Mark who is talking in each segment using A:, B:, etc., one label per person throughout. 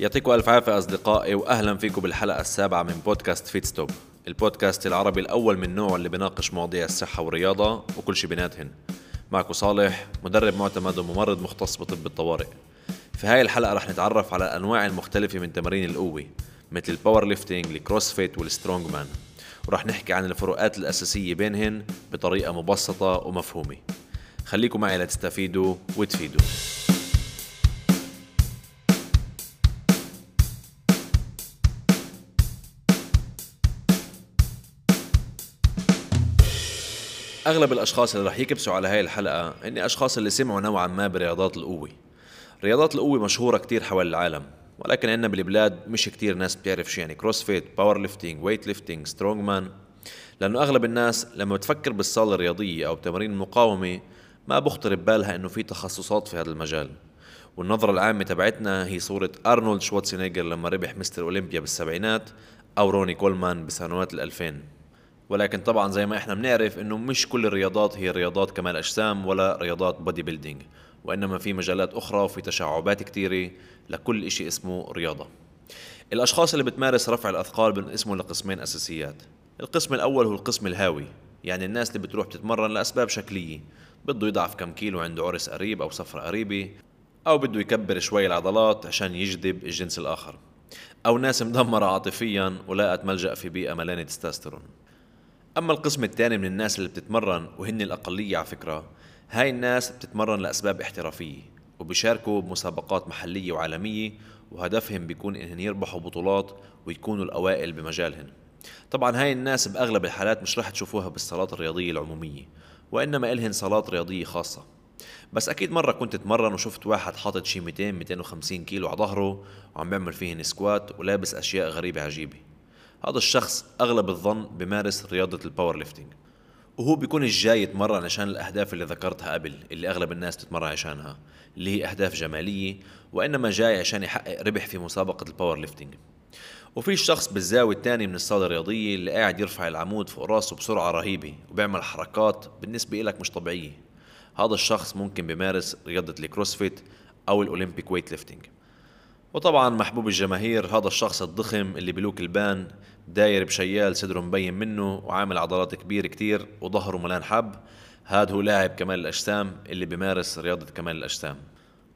A: يعطيكم ألف عافية أصدقائي وأهلا فيكم بالحلقة السابعة من بودكاست Fit Stop البودكاست العربي الأول من نوعه اللي بناقش مواضيع الصحة والرياضة وكل شي بيناتهن. معكم صالح مدرب معتمد وممرض مختص بطب الطوارئ. في هاي الحلقة رح نتعرف على الأنواع المختلفة من تمارين القوة مثل ال powerlifting ال CrossFit وال strongman ورح نحكي عن الفروقات الأساسية بينهن بطريقة مبسطة ومفهومة. خليكم معي لتستفيدوا وتفيدوا. أغلب الأشخاص اللي رح يكبسوا على هاي الحلقة هن أشخاص اللي سمعوا نوعا ما برياضات القوة. رياضات القوة مشهورة كتير حول العالم ولكن عندنا بالبلاد مش كتير ناس بتعرف شو يعني CrossFit powerlifting weightlifting strongman لأنه أغلب الناس لما بتفكر بالصالة الرياضية أو بتمارين المقاومة ما بخطر ببالها إنه في تخصصات في هذا المجال. والنظرة العامة تبعتنا هي صورة أرنولد شوارتزنيجر لما ربح Mr. Olympia بالسبعينات أو روني كولمان بسنوات الألفين. ولكن طبعا زي ما إحنا بنعرف إنه مش كل الرياضات هي رياضات كمال أجسام ولا رياضات bodybuilding وإنما في مجالات أخرى وفي تشعبات كثيره لكل إشي اسمه رياضة. الأشخاص اللي بتمارس رفع الأثقال بنقسمهم لقسمين أساسيات. القسم الأول هو القسم الهاوي يعني الناس اللي بتروح تتمرن لأسباب شكلية. بده يضعف كم كيلو عنده عرس قريب أو سفره قريبة أو بده يكبر شوي العضلات عشان يجذب الجنس الآخر. أو ناس مدمرة عاطفيا ولاقت ملجأ في بيئة مليانه تستوستيرون أما القسم الثاني من الناس اللي بتتمرن وهن الأقلية على فكرة هاي الناس بتتمرن لأسباب احترافية وبيشاركوا بمسابقات محلية وعالمية وهدفهم بيكون انهم يربحوا بطولات ويكونوا الأوائل بمجالهن. طبعا هاي الناس بأغلب الحالات مش رح تشوفوها بالصالات الرياضية العمومية وإنما إلهن صالات رياضية خاصة. بس أكيد مرة كنت أتمرن وشفت واحد حاطط شي 200 250 كيلو على ظهره وعم بيعمل فيهن squat ولابس أشياء غريبة عجيبة. هذا الشخص أغلب الظن بمارس رياضة ال powerlifting وهو بيكون جاي يتمرن عشان الأهداف اللي ذكرتها قبل اللي أغلب الناس تتمرن عشانها اللي هي أهداف جمالية وإنما جاي عشان يحقق ربح في مسابقة ال powerlifting وفي شخص بالزاوية الثانية من الصالة الرياضية اللي قاعد يرفع العمود فوق راسه بسرعة رهيبة وبيعمل حركات بالنسبة لك مش طبيعية. هذا الشخص ممكن بيمارس رياضة ال CrossFit أو ال Olympic weightlifting وطبعا محبوب الجماهير هذا الشخص الضخم اللي بلوك البان داير بشيال صدره مبين منه وعامل عضلات كبير كتير وظهره ملان حب. هذا هو لاعب كمال الأجسام اللي بيمارس رياضة كمال الأجسام.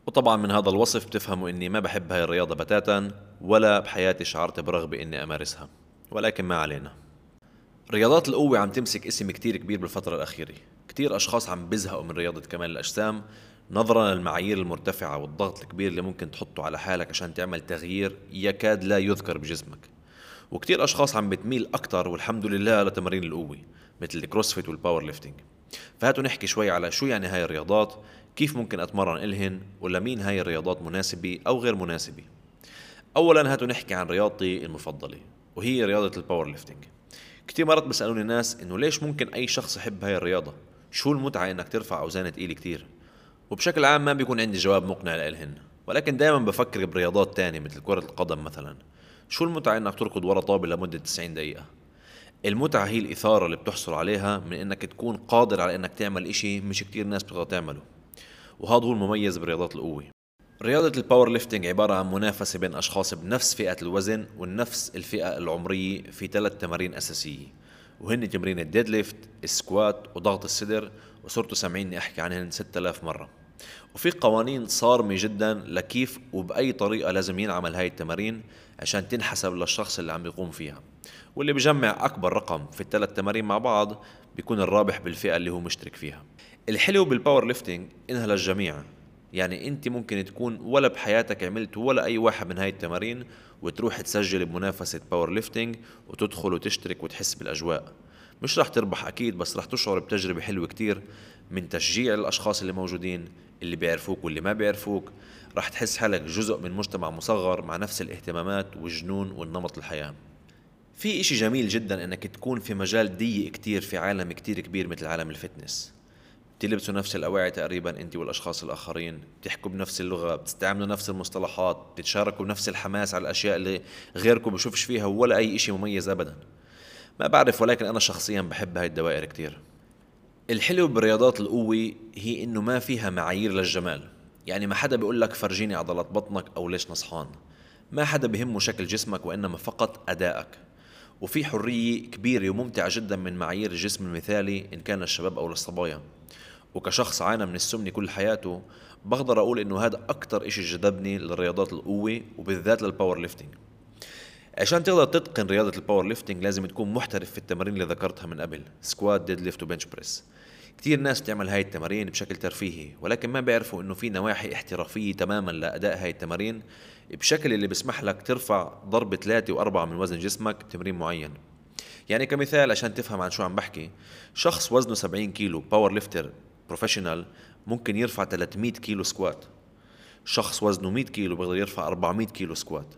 A: وطبعا من هذا الوصف بتفهموا إني ما بحب هاي الرياضة بتاتا ولا بحياتي شعرت برغبة إني أمارسها. ولكن ما علينا. رياضات القوة عم تمسك اسم كتير كبير بالفترة الأخيرة. كتير أشخاص عم بزهقوا من رياضة كمال الأجسام نظرا للمعايير المرتفعة والضغط الكبير اللي ممكن تحطه على حالك عشان تعمل تغيير يكاد لا يذكر بجسمك. وكتير أشخاص عم بتميل أكتر والحمد لله لتمارين القوة مثل ال CrossFit وال powerlifting فهاتوا نحكي شوي على شو يعني هاي الرياضات كيف ممكن أتمرن إلهن ولمين هاي الرياضات مناسبة أو غير مناسبة. أولا هاتوا نحكي عن رياضتي المفضلة وهي رياضة ال powerlifting كتير مرات بسألوني ناس إنه ليش ممكن أي شخص يحب هاي الرياضة؟ شو المتعة إنك ترفع أوزان تقيلة كتير؟ وبشكل عام ما بيكون عندي جواب مقنع لإلهن ولكن دائما بفكر برياضات تانية مثل كرة القدم مثلا. شو المتعة إنك تركض ورا طابة لمدة 90 دقيقة؟ المتعة هي الإثارة اللي بتحصل عليها من إنك تكون قادر على إنك تعمل إشي مش كتير ناس بتقدر تعمله. وهذا هو المميز برياضات القوة. رياضة ال powerlifting عبارة عن منافسة بين أشخاص بنفس فئة الوزن ونفس الفئة العمرية في ثلاث تمارين أساسية وهن تمرين ال deadlift ال squat وضغط الصدر وصرتوا سامعيني أحكي عنهن 6000 مرة. وفي قوانين صارمة جدا لكيف وبأي طريقة لازم ينعمل هاي التمارين عشان تنحسب للشخص اللي عم يقوم فيها. واللي بجمع أكبر رقم في الثلاث تمارين مع بعض بيكون الرابح بالفئة اللي هو مشترك فيها. الحلو بال powerlifting إنها للجميع. يعني أنت ممكن تكون ولا بحياتك عملت ولا أي واحد من هاي التمارين وتروح تسجل بمنافسة powerlifting وتدخل وتشترك وتحس بالأجواء. مش رح تربح أكيد بس رح تشعر بتجربة حلوة كتير من تشجيع الأشخاص اللي موجودين اللي بيعرفوك واللي ما بيعرفوك. رح تحس حالك جزء من مجتمع مصغر مع نفس الاهتمامات والجنون والنمط الحياة. في إشي جميل جدا إنك تكون في مجال ضيق كتير في عالم كتير كبير مثل عالم ال fitness. بتلبسوا نفس الأواعي تقريبا أنت والأشخاص الآخرين بتحكوا بنفس اللغة بتستعملوا نفس المصطلحات بتتشاركوا بنفس الحماس على الأشياء اللي غيركم بشوفش فيها ولا أي شيء مميز ابدا. ما بعرف ولكن أنا شخصيا بحب هاي الدوائر كتير. الحلو برياضات القوة هي إنه ما فيها معايير للجمال. يعني ما حدا بيقول لك فرجيني عضلات بطنك أو ليش نصحان. ما حدا بهمه شكل جسمك وإنما فقط أدائك. وفي حرية كبيرة وممتعة جدا من معايير الجسم المثالي إن كان للشباب أو للصبايا وكشخص عانى من السمنة كل حياته بقدر أقول إنه هذا أكتر إشي جذبني للرياضات القوة وبالذات لل powerlifting عشان تقدر تتقن رياضة ال powerlifting لازم تكون محترف في التمارين اللي ذكرتها من قبل squat deadlift و bench press كتير ناس بتعمل هاي التمارين بشكل ترفيهي ولكن ما بيعرفوا إنه في نواحي احترافية تماما لأداء هاي التمارين بشكل اللي بيسمح لك ترفع ضرب ثلاثة وأربعة من وزن جسمك بتمرين معين. يعني كمثال عشان تفهم عن شو عم بحكي شخص وزنه 70 كيلو powerlifter professional ممكن يرفع 300 كيلو squat شخص وزنه 100 كيلو بيقدر يرفع 400 كيلو squat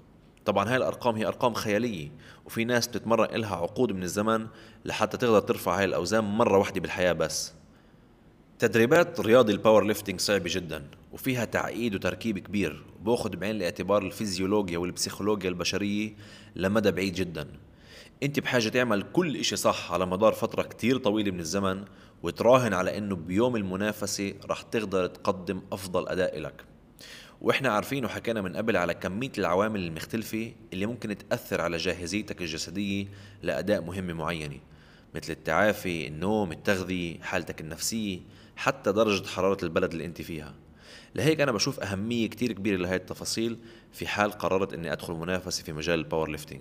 A: طبعا هاي الأرقام هي أرقام خيالية وفي ناس بتتمرن لها عقود من الزمن لحتى تقدر ترفع هاي الأوزان مرة واحدة بالحياة بس. تدريبات رياضي ال powerlifting صعبة جدا وفيها تعقيد وتركيب كبير وبأخذ بعين الاعتبار الفيزيولوجيا والبسيكولوجيا البشرية لمدى بعيد جدا. أنت بحاجة تعمل كل إشي صح على مدار فترة كتير طويلة من الزمن وتراهن على إنه بيوم المنافسة رح تقدر تقدم أفضل أداء لك وإحنا عارفين وحكينا من قبل على كمية العوامل المختلفة اللي ممكن تأثر على جاهزيتك الجسدية لأداء مهمة معينة مثل التعافي، النوم، التغذية، حالتك النفسية، حتى درجة حرارة البلد اللي انت فيها. لهيك أنا بشوف أهمية كتير كبيرة لهي التفاصيل في حال قررت أني أدخل منافسة في مجال ال powerlifting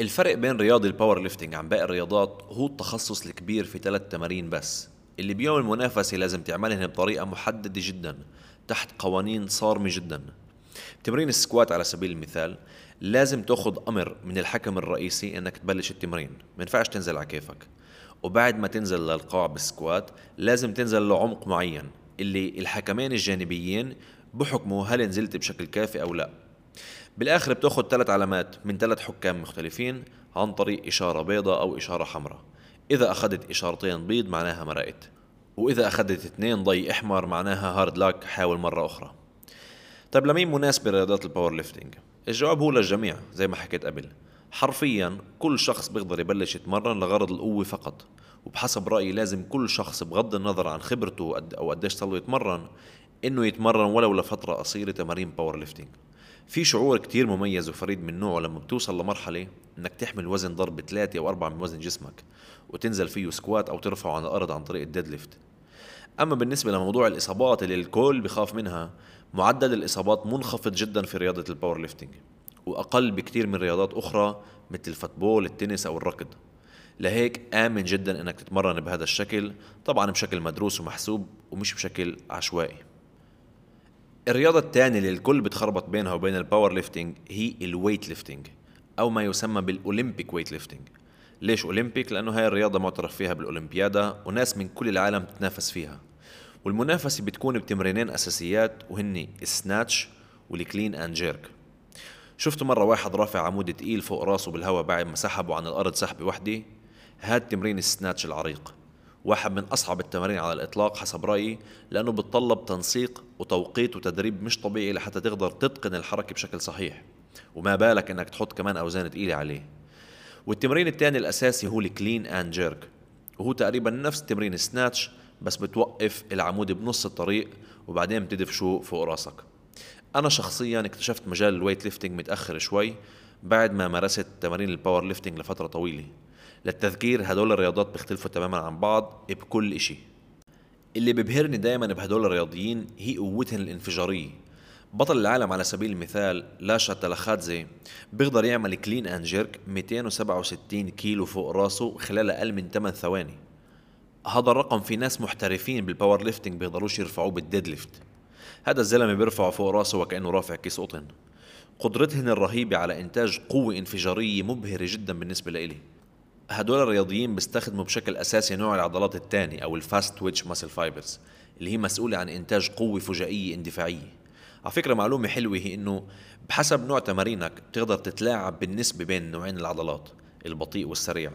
A: الفرق بين رياضي ال powerlifting عن باقي الرياضات هو التخصص الكبير في ثلاث تمارين بس اللي بيوم المنافسة لازم تعملهن بطريقة محددة جدا. تحت قوانين صارمة جدا. تمرين ال squat على سبيل المثال لازم تأخذ أمر من الحكم الرئيسي إنك تبلش التمرين. ما ينفعش تنزل على كيفك. وبعد ما تنزل للقاع بال squat لازم تنزل لعمق معين اللي الحكمين الجانبيين بحكموا هل نزلت بشكل كافي أو لا. بالآخر بتأخذ ثلاث علامات من ثلاث حكام مختلفين عن طريق إشارة بيضاء أو إشارة حمراء. إذا أخذت إشارتين بيض معناها مرقت. وإذا أخذت اثنين ضي إحمر معناها hard luck حاول مرة أخرى. طيب لمين مناسبه رياضات ال powerlifting الجواب هو للجميع زي ما حكيت قبل. حرفيا كل شخص بيقدر يبلش يتمرن لغرض القوة فقط. وبحسب رأيي لازم كل شخص بغض النظر عن خبرته أو قديش صار يتمرن إنه يتمرن ولو لفترة قصيرة تمارين powerlifting في شعور كتير مميز وفريد من نوعه لما بتوصل لمرحلة إنك تحمل وزن ضرب ثلاثة أو أربعة من وزن جسمك وتنزل فيه squat أو ترفعه على الأرض عن طريق ال deadlift. أما بالنسبة لموضوع الإصابات اللي الكل بخاف منها معدل الإصابات منخفض جدا في رياضة ال powerlifting وأقل بكتير من رياضات أخرى مثل ال football التنس أو الركض. لهيك آمن جدا أنك تتمرن بهذا الشكل طبعا بشكل مدروس ومحسوب ومش بشكل عشوائي. الرياضة الثانية اللي الكل بتخربط بينها وبين ال powerlifting هي ال weightlifting أو ما يسمى بال Olympic weightlifting ليش أولمبيك؟ لأنه هاي الرياضة معترف فيها بالأولمبيادا وناس من كل العالم تتنافس فيها. والمنافسة بتكون بتمرينين أساسيات وهن ال snatch وال clean and jerk شفتوا مرة واحد رافع عمود تقيل فوق راسه بالهواء بعد ما سحبه عن الأرض سحبة وحدة هاد تمرين ال snatch العريق. واحد من أصعب التمارين على الإطلاق حسب رأيي لأنه بتطلب تنسيق وتوقيت وتدريب مش طبيعي لحتى تقدر تتقن الحركة بشكل صحيح. وما بالك إنك تحط كمان أوزان تقيلة عليه. والتمرين الثاني الأساسي هو ال clean and jerk. وهو تقريبا نفس تمرين ال snatch بس بتوقف العمود بنص الطريق وبعدين بتدفشو فوق راسك. أنا شخصيا اكتشفت مجال ال weightlifting متأخر شوي بعد ما مارست تمارين ال powerlifting لفترة طويلة. للتذكير هدول الرياضات بيختلفوا تماما عن بعض بكل إشي. اللي بيبهرني دايما بهدول الرياضيين هي قوتهم الانفجارية. بطل العالم على سبيل المثال لاشا تلخاتزي بيقدر يعمل clean and jerk 267 كيلو فوق راسه خلال أقل من 8 ثواني. هذا الرقم في ناس محترفين بال powerlifting بيقدروش يرفعوه بال deadlift هذا الزلمة بيرفعه فوق راسه وكأنه رافع كيس قطن. قدرتهن الرهيبة على إنتاج قوة انفجارية مبهرة جدا بالنسبة لإلي. هدول الرياضيين بيستخدموا بشكل أساسي نوع العضلات الثاني أو ال fast twitch muscle fibers اللي هي مسؤولة عن إنتاج قوة فجائية اندفاعية. على فكرة معلومة حلوة هي إنه بحسب نوع تمارينك بتقدر تتلاعب بالنسبة بين نوعين العضلات البطيء والسريع.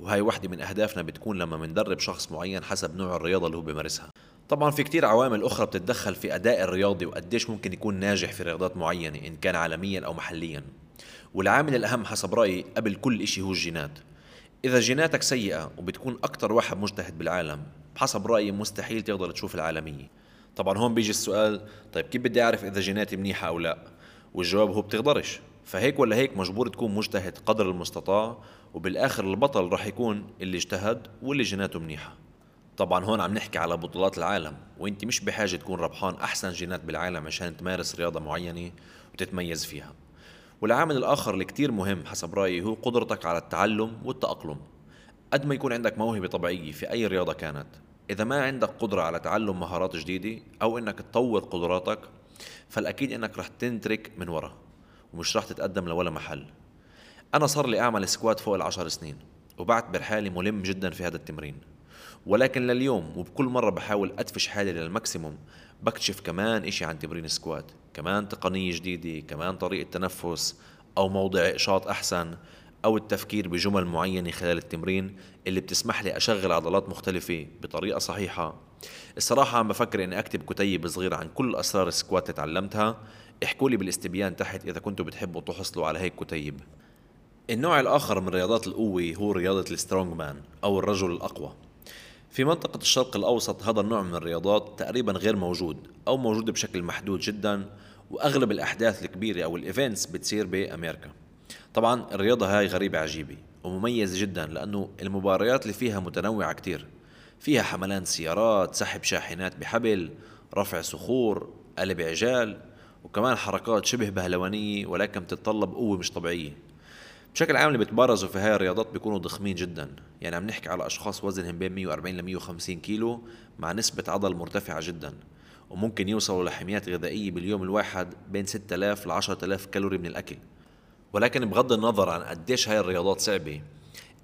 A: وهي واحدة من أهدافنا بتكون لما بندرب شخص معين حسب نوع الرياضة اللي هو بيمارسها. طبعا في كتير عوامل أخرى بتتدخل في أداء الرياضي وقديش ممكن يكون ناجح في رياضات معينة إن كان عالميا أو محليا. والعامل الأهم حسب رأيي قبل كل إشي هو الجينات. إذا جيناتك سيئة وبتكون أكتر واحد مجتهد بالعالم بحسب رأيي مستحيل تقدر تشوف العالمية. طبعا هون بيجي السؤال طيب كيف بدي أعرف إذا جيناتي منيحة أو لا؟ والجواب هو بتقدرش. فهيك ولا هيك مجبور تكون مجتهد قدر المستطاع وبالآخر البطل رح يكون اللي اجتهد واللي جيناته منيحة. طبعا هون عم نحكي على بطولات العالم وإنت مش بحاجة تكون ربحان أحسن جينات بالعالم عشان تمارس رياضة معينة وتتميز فيها. والعامل الآخر اللي كتير مهم حسب رأيي هو قدرتك على التعلم والتأقلم. قد ما يكون عندك موهبة طبيعية في أي رياضة كانت إذا ما عندك قدرة على تعلم مهارات جديدة أو إنك تطور قدراتك فالأكيد إنك رح تنترك من ورا ومش رح تتقدم لولا محل. أنا صار لي أعمل squat فوق العشر سنين وبعتبر حالي ملم جدا في هذا التمرين. ولكن لليوم وبكل مرة بحاول أدفش حالي لل maximum بكتشف كمان إشي عن تمرين squat كمان تقنية جديدة كمان طريقة تنفس أو موضع إقشاط أحسن أو التفكير بجمل معينة خلال التمرين اللي بتسمح لي أشغل عضلات مختلفة بطريقة صحيحة. الصراحة عم بفكر إني أكتب كتيب صغير عن كل أسرار ال squat اللي تعلمتها. احكوا لي بالاستبيان تحت إذا كنتوا بتحبوا تحصلوا على هيك كتيب. النوع الآخر من رياضات القوة هو رياضة ال strongman أو الرجل الأقوى. في منطقة الشرق الأوسط هذا النوع من الرياضات تقريبا غير موجود أو موجود بشكل محدود جدا وأغلب الأحداث الكبيرة أو الإيفنتس بتصير بأمريكا. طبعا الرياضة هاي غريبة عجيبة ومميزة جدا لأنه المباريات اللي فيها متنوعة كتير. فيها حملان سيارات سحب شاحنات بحبل رفع صخور قلب عجال وكمان حركات شبه بهلوانية ولكن بتتطلب قوة مش طبيعية. بشكل عام اللي بيتبارزوا في هاي الرياضات بيكونوا ضخمين جدا. يعني عم نحكي على أشخاص وزنهم بين 140 ل 150 كيلو مع نسبة عضل مرتفعة جدا. وممكن يوصلوا لحميات غذائية باليوم الواحد بين 6000 ل 10000 كالوري من الأكل. ولكن بغض النظر عن قديش هاي الرياضات صعبة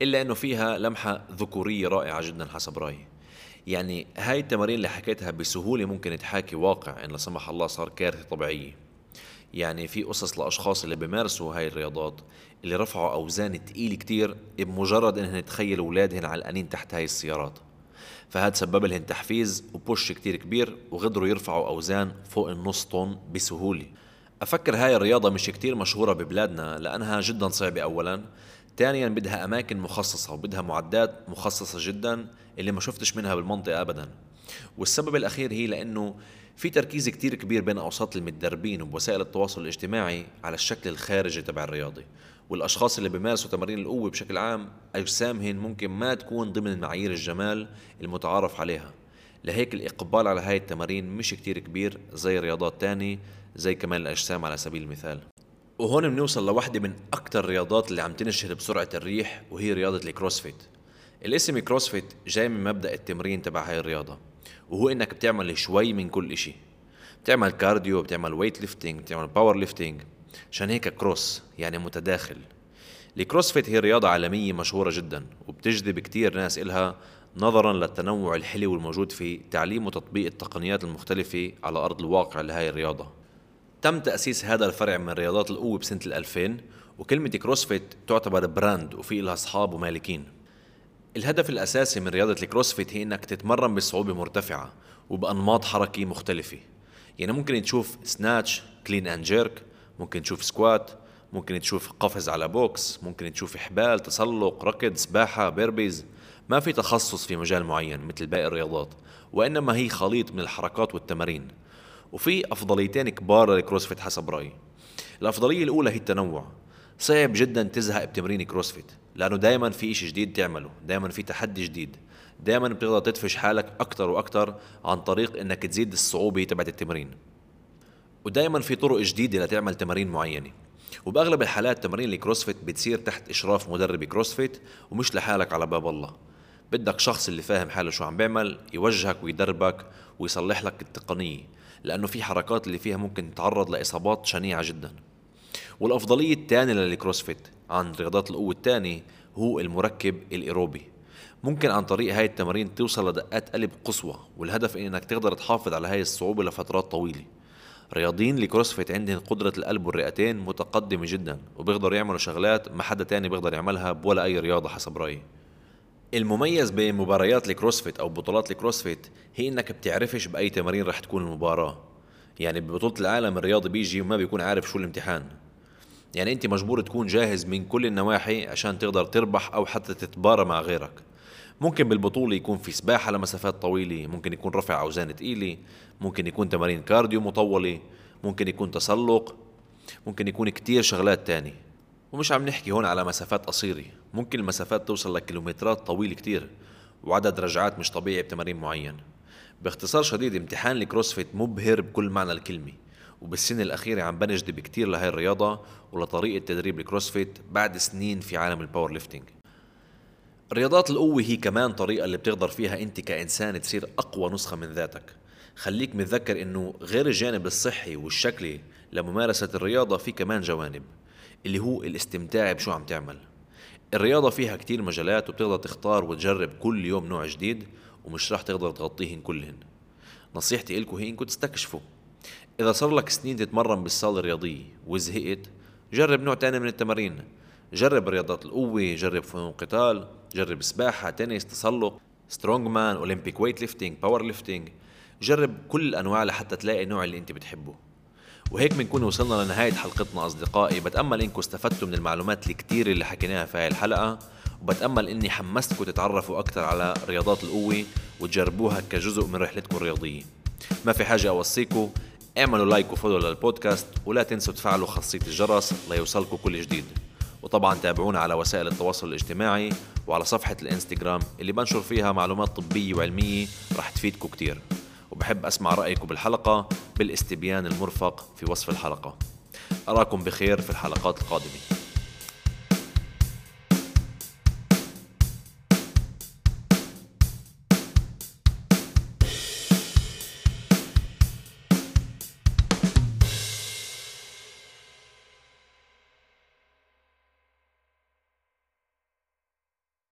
A: إلا أنه فيها لمحة ذكورية رائعة جدا حسب رأيي. يعني هاي التمارين اللي حكيتها بسهولة ممكن تحاكي واقع إن لا سمح الله صار كارثة طبيعية. يعني في قصص لأشخاص اللي بيمارسوا هاي الرياضات اللي رفعوا أوزان تقيلة كتير بمجرد انهم يتخيلوا أولادهن علقانين تحت هاي السيارات. فهذا سبب لهم تحفيز وبوش كتير كبير وقدروا يرفعوا أوزان فوق النص طن بسهولة. أفكر هاي الرياضة مش كتير مشهورة ببلادنا لأنها جدا صعبة اولا. ثانيا بدها أماكن مخصصة وبدها معدات مخصصة جدا اللي ما شفتش منها بالمنطقة ابدا. والسبب الأخير هي لأنه في تركيز كتير كبير بين أوساط المتدربين وبوسائل التواصل الاجتماعي على الشكل الخارجي تبع الرياضي والأشخاص اللي بيمارسوا تمارين القوة بشكل عام اجسامهم ممكن ما تكون ضمن معايير الجمال المتعارف عليها. لهيك الإقبال على هاي التمارين مش كتير كبير زي رياضات تانية زي كمال الأجسام على سبيل المثال. وهون بنوصل لوحدة من أكتر الرياضات اللي عم تنشهر بسرعة الريح وهي رياضة الكروسفيت. الاسم CrossFit جاي من مبدأ التمرين تبع هاي الرياضة وهو إنك بتعمل شوي من كل إشي. بتعمل cardio بتعمل weightlifting بتعمل powerlifting عشان هيك cross يعني متداخل. ال CrossFit هي رياضة عالمية مشهورة جدا وبتجذب كتير ناس إلها نظرا للتنوع الحلو الموجود في تعليم وتطبيق التقنيات المختلفة على أرض الواقع لهذه الرياضة. تم تأسيس هذا الفرع من رياضات القوة بسنة 2000 وكلمة CrossFit تعتبر brand وفي لها أصحاب ومالكين. الهدف الأساسي من رياضة ال CrossFit هي إنك تتمرن بصعوبة مرتفعة وبأنماط حركة مختلفة. يعني ممكن تشوف snatch clean and jerk ممكن تشوف squat ممكن تشوف قفز على box ممكن تشوف حبال تسلق ركض سباحة burpees. ما في تخصص في مجال معين مثل باقي الرياضات وإنما هي خليط من الحركات والتمارين. وفي أفضليتين كبار لل CrossFit حسب رأيي. الأفضلية الأولى هي التنوع. صعب جدا تزهق بتمرين CrossFit لأنه دائما في إشي جديد تعمله دائما في تحدي جديد. دائما بتقدر تدفش حالك أكثر وأكثر عن طريق إنك تزيد الصعوبة تبعت التمرين. ودائما في طرق جديدة لتعمل تمارين معينة. وبأغلب الحالات تمارين ال CrossFit بتصير تحت إشراف مدرب CrossFit ومش لحالك على باب الله. بدك شخص اللي فاهم حاله شو عم بيعمل يوجهك ويدربك ويصلح لك التقنية لأنه في حركات اللي فيها ممكن تتعرض لإصابات شنيعة جدا. والأفضلية الثانية لل CrossFit عن رياضات القوة الثانية هو المركب الإيروبي. ممكن عن طريق هاي التمارين توصل لدقات قلب قصوى والهدف إنك تقدر تحافظ على هاي الصعوبة لفترات طويلة. رياضيين ال CrossFit عندهم قدرة القلب والرئتين متقدمة جدا وبيقدروا يعملوا شغلات ما حدا تاني بيقدر يعملها بولا أي رياضة حسب رأيي. المميز بمباريات ال CrossFit أو بطولات ال CrossFit هي إنك بتعرفش بأي تمارين رح تكون المباراة. يعني ببطولة العالم الرياضي بيجي وما بيكون عارف شو الامتحان. يعني أنت مجبور تكون جاهز من كل النواحي عشان تقدر تربح أو حتى تتبارى مع غيرك. ممكن بالبطولة يكون في سباحة لمسافات طويلة ممكن يكون رفع أوزان تقيلة ممكن يكون تمارين cardio مطولة ممكن يكون تسلق ممكن يكون كتير شغلات تاني ومش عم نحكي هون على مسافات قصيرة ممكن المسافات توصل لكيلومترات طويلة كتير وعدد رجعات مش طبيعي بتمارين معين. باختصار شديد امتحان ال CrossFit مبهر بكل معنى الكلمة وبالسنة الأخيرة عم بنجذب كتير لهي الرياضة ولطريقة تدريب ال CrossFit بعد سنين في عالم ال powerlifting رياضات القوة هي كمان طريقة اللي بتقدر فيها أنت كإنسان تصير أقوى نسخة من ذاتك. خليك متذكر أنه غير الجانب الصحي والشكلي لممارسة الرياضة في كمان جوانب اللي هو الاستمتاع بشو عم تعمل. الرياضة فيها كتير مجالات وبتقدر تختار وتجرب كل يوم نوع جديد ومش رح تقدر تغطيهن كلهن. نصيحتي إلكو هي إنكم تستكشفوا إذا صار لك سنين تتمرن بالصالة الرياضية وزهقت جرب نوع تاني من التمارين. جرب رياضات القوة جرب فنون قتال جرب سباحة تنس تسلق strongman Olympic weightlifting powerlifting جرب كل الأنواع لحتى تلاقي النوع اللي أنت بتحبه. وهيك بنكون وصلنا لنهاية حلقتنا أصدقائي. بتأمل إنكم استفدتوا من المعلومات الكتير اللي حكيناها في هاي الحلقة. وبتأمل إني حمستكم تتعرفوا أكثر على رياضات القوة وتجربوها كجزء من رحلتكم الرياضية. ما في حاجة أوصيكم اعملوا لايك وفولو للبودكاست ولا تنسوا تفعلوا خاصية الجرس ليوصلكم كل جديد. وطبعا تابعونا على وسائل التواصل الاجتماعي وعلى صفحة الإنستغرام اللي بنشر فيها معلومات طبية وعلمية رح تفيدكم كتير. وبحب أسمع رأيكم بالحلقة بالاستبيان المرفق في وصف الحلقة. أراكم بخير في الحلقات القادمة.